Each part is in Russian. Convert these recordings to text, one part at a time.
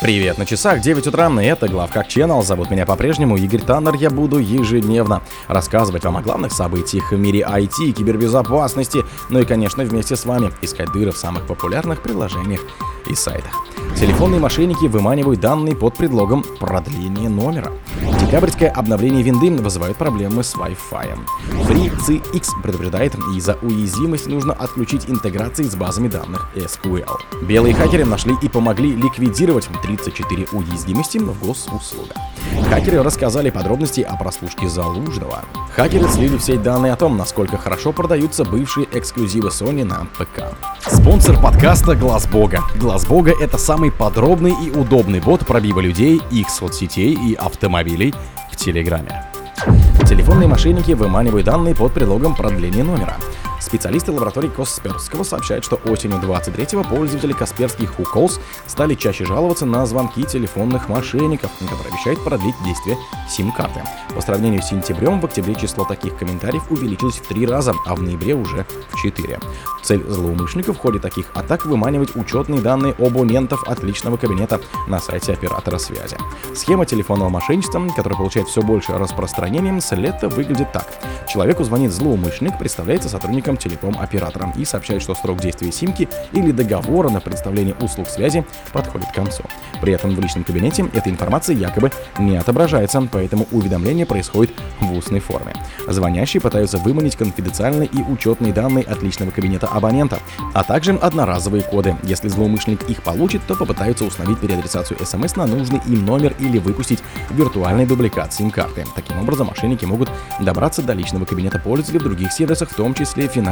Привет, на часах 9 утра, и это Главкак Channel. Зовут меня по-прежнему Игорь Таннер. Я буду ежедневно рассказывать вам о главных событиях в мире IT, кибербезопасности, ну и, конечно, вместе с вами искать дыры в самых популярных приложениях и сайтах. Телефонные мошенники выманивают данные под предлогом продления номера. Декабрьское обновление винды вызывает проблемы с Wi-Fi. FreeCX предупреждает, из-за уязвимости нужно отключить интеграции с базами данных SQL. Белые хакеры нашли и помогли ликвидировать 34 уязвимости в госуслугах. Хакеры рассказали подробности о прослушке Залужного. Хакеры слили в сеть данные о том, насколько хорошо продаются бывшие эксклюзивы Sony на ПК. Спонсор подкаста Глаз Бога. Глаз Бога это самый подробный и удобный бот пробива людей, их соцсетей и автомобилей в Телеграме. Телефонные мошенники выманивают данные под предлогом продления номера. Специалисты лаборатории Касперского сообщают, что осенью 23-го пользователи Касперских Хуколс стали чаще жаловаться на звонки телефонных мошенников, которые обещают продлить действие сим-карты. По сравнению с сентябрем, в октябре число таких комментариев увеличилось в три раза, а в ноябре уже в четыре. Цель злоумышленников в ходе таких атак выманивать учетные данные абонентов от личного кабинета на сайте оператора связи. Схема телефонного мошенничества, которая получает все больше распространения, с лета выглядит так. Человеку звонит злоумышленник, представляется сотрудником телеком-оператора и сообщает, что срок действия симки или договора на предоставление услуг связи подходит к концу. При этом в личном кабинете эта информация якобы не отображается, поэтому уведомление происходит в устной форме. Звонящие пытаются выманить конфиденциальные и учетные данные от личного кабинета абонента, а также одноразовые коды. Если злоумышленник их получит, то попытаются установить переадресацию смс на нужный им номер или выпустить виртуальный дубликат сим-карты. Таким образом, мошенники могут добраться до личного кабинета пользователя в других сервисах, в том числе финансовых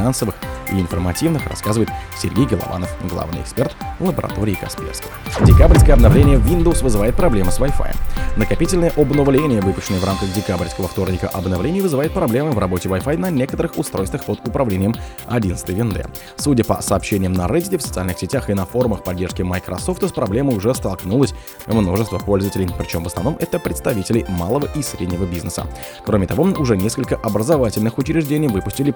и информативных, рассказывает Сергей Голованов, главный эксперт лаборатории Касперского. Декабрьское обновление Windows вызывает проблемы с Wi-Fi. Накопительное обновление, выпущенное в рамках декабрьского вторника обновлений, вызывает проблемы в работе Wi-Fi на некоторых устройствах под управлением 11 винды. Судя по сообщениям на Reddit, в социальных сетях и на форумах поддержки Microsoft с проблемой уже столкнулось множество пользователей, причем в основном это представители малого и среднего бизнеса. Кроме того, уже несколько образовательных учреждений выпустили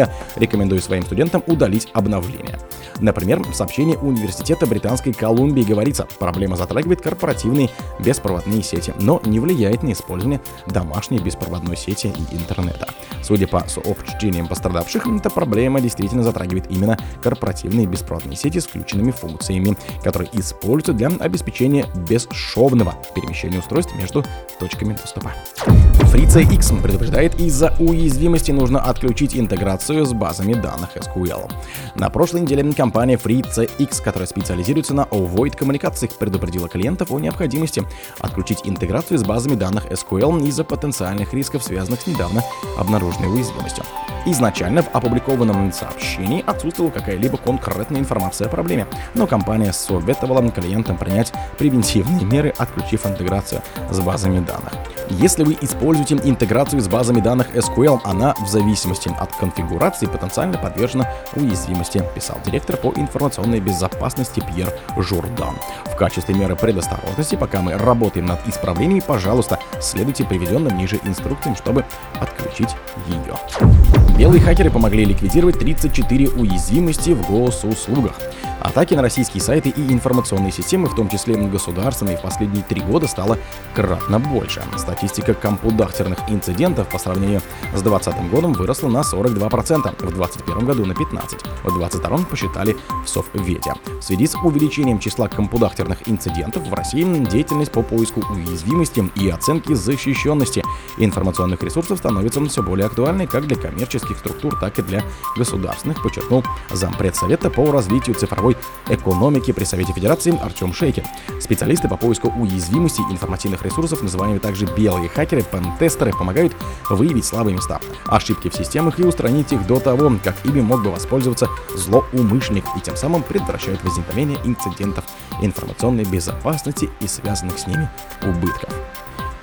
предупреждения, рекомендуя своим студентам удалить обновление. Например, в сообщении Университета Британской Колумбии говорится, проблема затрагивает корпоративные беспроводные сети, но не влияет на использование домашней беспроводной сети и интернета. Судя по сообщениям пострадавших, эта проблема действительно затрагивает именно корпоративные беспроводные сети с включенными функциями, которые используются для обеспечения бесшовного перемещения устройств между точками доступа. Фрица X предупреждает, из-за уязвимости нужно отключить интеграцию с базами данных SQL. На прошлой неделе компания FreeCX, которая специализируется на Avoid коммуникациях, предупредила клиентов о необходимости отключить интеграцию с базами данных SQL из-за потенциальных рисков, связанных с недавно обнаруженной уязвимостью. Изначально в опубликованном сообщении отсутствовала какая-либо конкретная информация о проблеме, но компания советовала клиентам принять превентивные меры, отключив интеграцию с базами данных. Если вы используете интеграцию с базами данных SQL, она в зависимости от конфигурации потенциально подвержена уязвимости, писал директор по информационной безопасности Пьер Журдан. В качестве меры предосторожности, пока мы работаем над исправлениями, пожалуйста, следуйте приведенным ниже инструкциям, чтобы отключить ее. Белые хакеры помогли ликвидировать 34 уязвимости в госуслугах. Атаки на российские сайты и информационные системы, в том числе государственные, в последние три года стало кратно больше. Статистика компудахтерных инцидентов по сравнению с 2020 годом выросла на 42%, в 2021 году на 15%, в 2022 посчитали в Соввете. В связи с увеличением числа компудахтерных инцидентов в России деятельность по поиску уязвимости и оценке защищенности информационных ресурсов становится все более актуальной как для коммерческих структур, так и для государственных, подчеркнул зампред Совета по развитию цифровой мировой экономики при Совете Федерации Артем Шейкин. Специалисты по поиску уязвимостей информативных ресурсов, называемые также белые хакеры, пентестеры, помогают выявить слабые места, ошибки в системах и устранить их до того, как ими мог бы воспользоваться злоумышленник и тем самым предотвращают возникновение инцидентов информационной безопасности и связанных с ними убытков.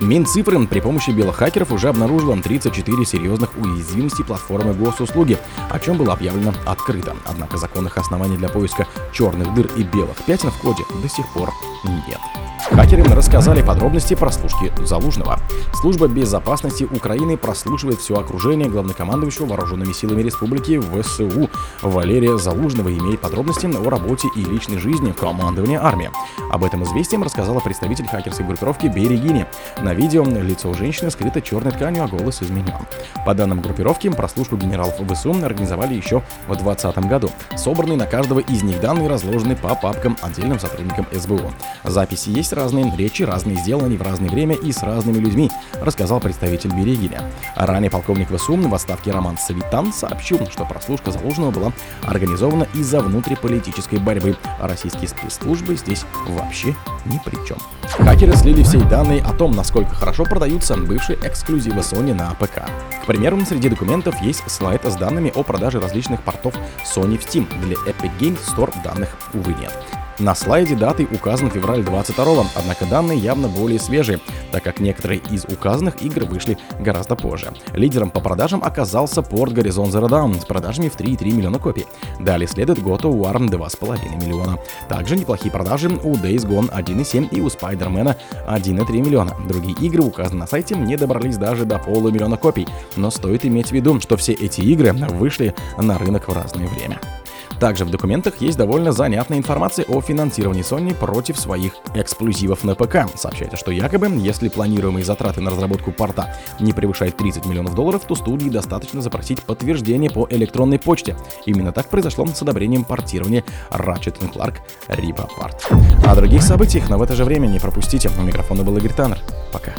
Минцифры при помощи белых хакеров уже обнаружила 34 серьезных уязвимости платформы госуслуги, о чем было объявлено открыто. Однако законных оснований для поиска черных дыр и белых пятен в коде до сих пор нет. Хакеры рассказали подробности прослушки Залужного. Служба безопасности Украины прослушивает все окружение главнокомандующего вооруженными силами республики ВСУ Валерия Залужного имеет подробности о работе и личной жизни командования армии. Об этом известием рассказала представитель хакерской группировки Берегини. На видео лицо женщины скрыто черной тканью, а голос изменен. По данным группировки, прослушку генералов ВСУ организовали еще в 2020 году. Собранные на каждого из них данные разложены по папкам отдельным сотрудникам СБУ. Записи есть разные, речи разные, сделаны в разное время и с разными людьми, рассказал представитель Берегиня. Ранее полковник ВСУ в отставке Роман Савитан сообщил, что прослушка заложенного была организована из-за внутриполитической борьбы, а российские спецслужбы здесь вообще ни при чем. Хакеры слили все данные о том, насколько хорошо продаются бывшие эксклюзивы Sony на ПК. К примеру, среди документов есть слайд с данными о продаже различных портов Sony в Steam. Для Epic Games Store данных, увы, нет. На слайде даты указан февраль 22 однако данные явно более свежие, так как некоторые из указанных игр вышли гораздо позже. Лидером по продажам оказался порт Horizon Zero Dawn с продажами в 3,3 миллиона копий. Далее следует God of War 2,5 миллиона. Также неплохие продажи у Days Gone 1,7 и у Spider-Man 1,3 миллиона. Другие игры, указанные на сайте, не добрались даже до полумиллиона копий, но стоит иметь в виду, что все эти игры вышли на рынок в разное время. Также в документах есть довольно занятная информация о финансировании Sony против своих эксклюзивов на ПК. Сообщается, что якобы, если планируемые затраты на разработку порта не превышают 30 миллионов долларов, то студии достаточно запросить подтверждение по электронной почте. Именно так произошло с одобрением портирования Ratchet Clark Ripa Part. О других событиях, но в это же время не пропустите. У микрофона был Игорь Таннер. Пока.